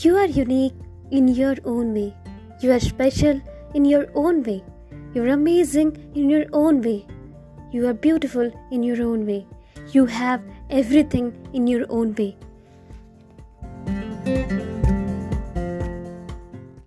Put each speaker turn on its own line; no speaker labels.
You are unique in your own way. You are special in your own way. You're amazing in your own way. You are beautiful in your own way. You have everything in your own way.